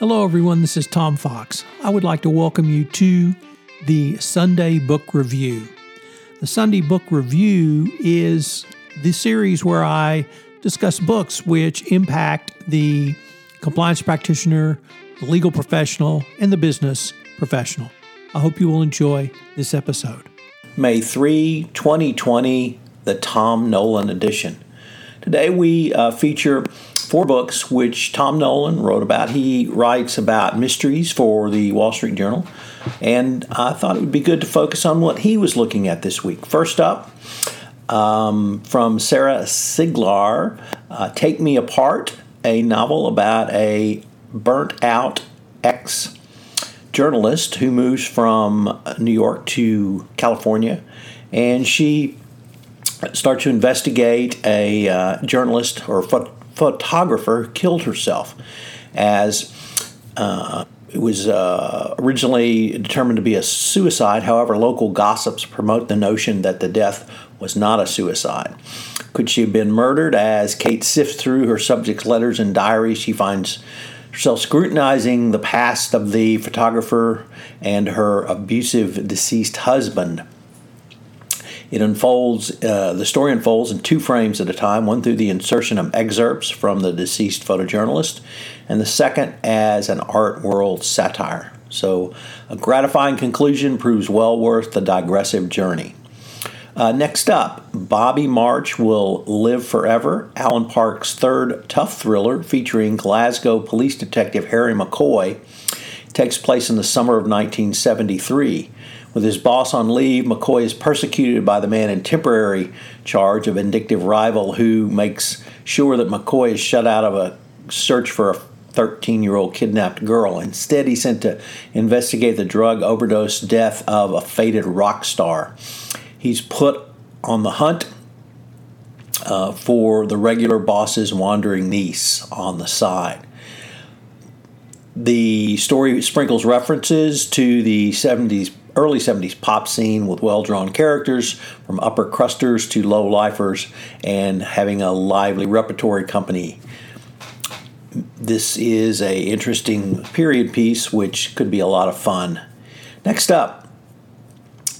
Hello, everyone. This is Tom Fox. I would like to welcome you to the Sunday Book Review. The Sunday Book Review is the series where I discuss books which impact the compliance practitioner, the legal professional, and the business professional. I hope you will enjoy this episode. May 3, 2020, the Tom Nolan edition. Today we uh, feature four books which Tom Nolan wrote about. He writes about mysteries for the Wall Street Journal, and I thought it would be good to focus on what he was looking at this week. First up, um, from Sara Sligar, uh, Take Me Apart, a novel about a burnt out ex journalist who moves from New York to California, and she starts to investigate a uh, journalist or photographer killed herself as uh, it was uh, originally determined to be a suicide. However, local gossips promote the notion that the death was not a suicide. Could she have been murdered? As Kate sifts through her subject's letters and diaries, she finds herself scrutinizing the past of the photographer and her abusive deceased husband. It unfolds, uh, the story unfolds in two frames at a time one through the insertion of excerpts from the deceased photojournalist, and the second as an art world satire. So, a gratifying conclusion proves well worth the digressive journey. Uh, next up, Bobby March will live forever. Alan Parks' third tough thriller featuring Glasgow police detective Harry McCoy takes place in the summer of 1973. With his boss on leave, McCoy is persecuted by the man in temporary charge, a vindictive rival who makes sure that McCoy is shut out of a search for a 13 year old kidnapped girl. Instead, he's sent to investigate the drug overdose death of a faded rock star. He's put on the hunt uh, for the regular boss's wandering niece on the side. The story sprinkles references to the 70s early 70s pop scene with well drawn characters from upper crusters to low lifers and having a lively repertory company. This is a interesting period piece which could be a lot of fun. Next up,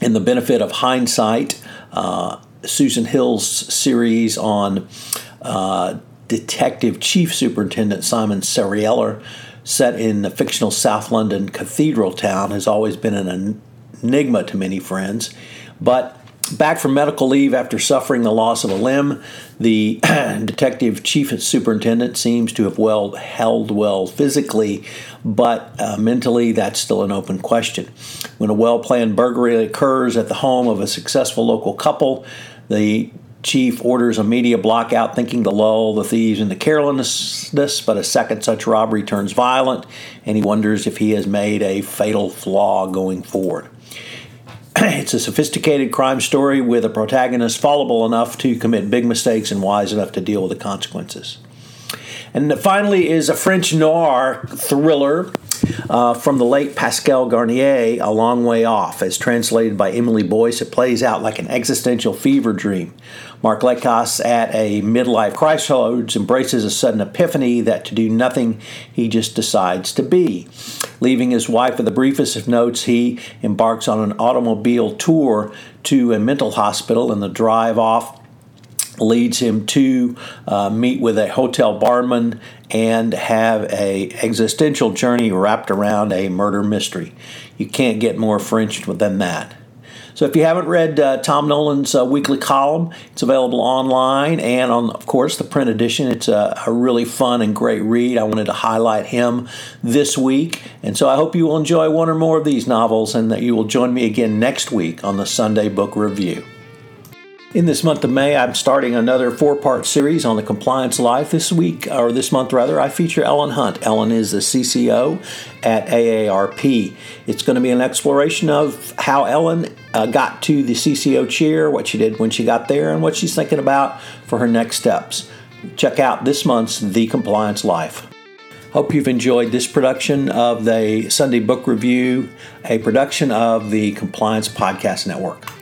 in the benefit of hindsight, uh, Susan Hill's series on uh, Detective Chief Superintendent Simon Serrailler, set in the fictional South London cathedral town, has always been an enigma to many friends. But back from medical leave after suffering the loss of a limb, the detective chief superintendent seems to have well held well physically, but uh, mentally that's still an open question. When a well-planned burglary occurs at the home of a successful local couple, the chief orders a media blockout thinking to lull the thieves into carelessness, but a second such robbery turns violent, and he wonders if he has made a fatal flaw going forward. it's a sophisticated crime story with a protagonist fallible enough to commit big mistakes and wise enough to deal with the consequences. And finally is a French noir thriller uh, from the late Pascal Garnier, A Long Way Off. As translated by Emily Boyce, it plays out like an existential fever dream. Mark Lekas, at a midlife crossroads, embraces a sudden epiphany that to do nothing, he just decides to be. Leaving his wife with the briefest of notes, he embarks on an automobile tour to a mental hospital, and the drive off leads him to uh, meet with a hotel barman and have a existential journey wrapped around a murder mystery. You can't get more French than that. So if you haven't read uh, Tom Nolan's uh, weekly column, it's available online and on, of course, the print edition. It's a, a, really fun and great read. I wanted to highlight him this week. And so I hope you will enjoy one or more of these novels and that you will join me again next week on the Sunday Book Review. In this month of May, I'm starting another four part series on the compliance life. This week, or this month rather, I feature Ellen Hunt. Ellen is the CCO at AARP. It's going to be an exploration of how Ellen uh, got to the CCO chair, what she did when she got there, and what she's thinking about for her next steps. Check out this month's The Compliance Life. Hope you've enjoyed this production of the Sunday Book Review, a production of the Compliance Podcast Network.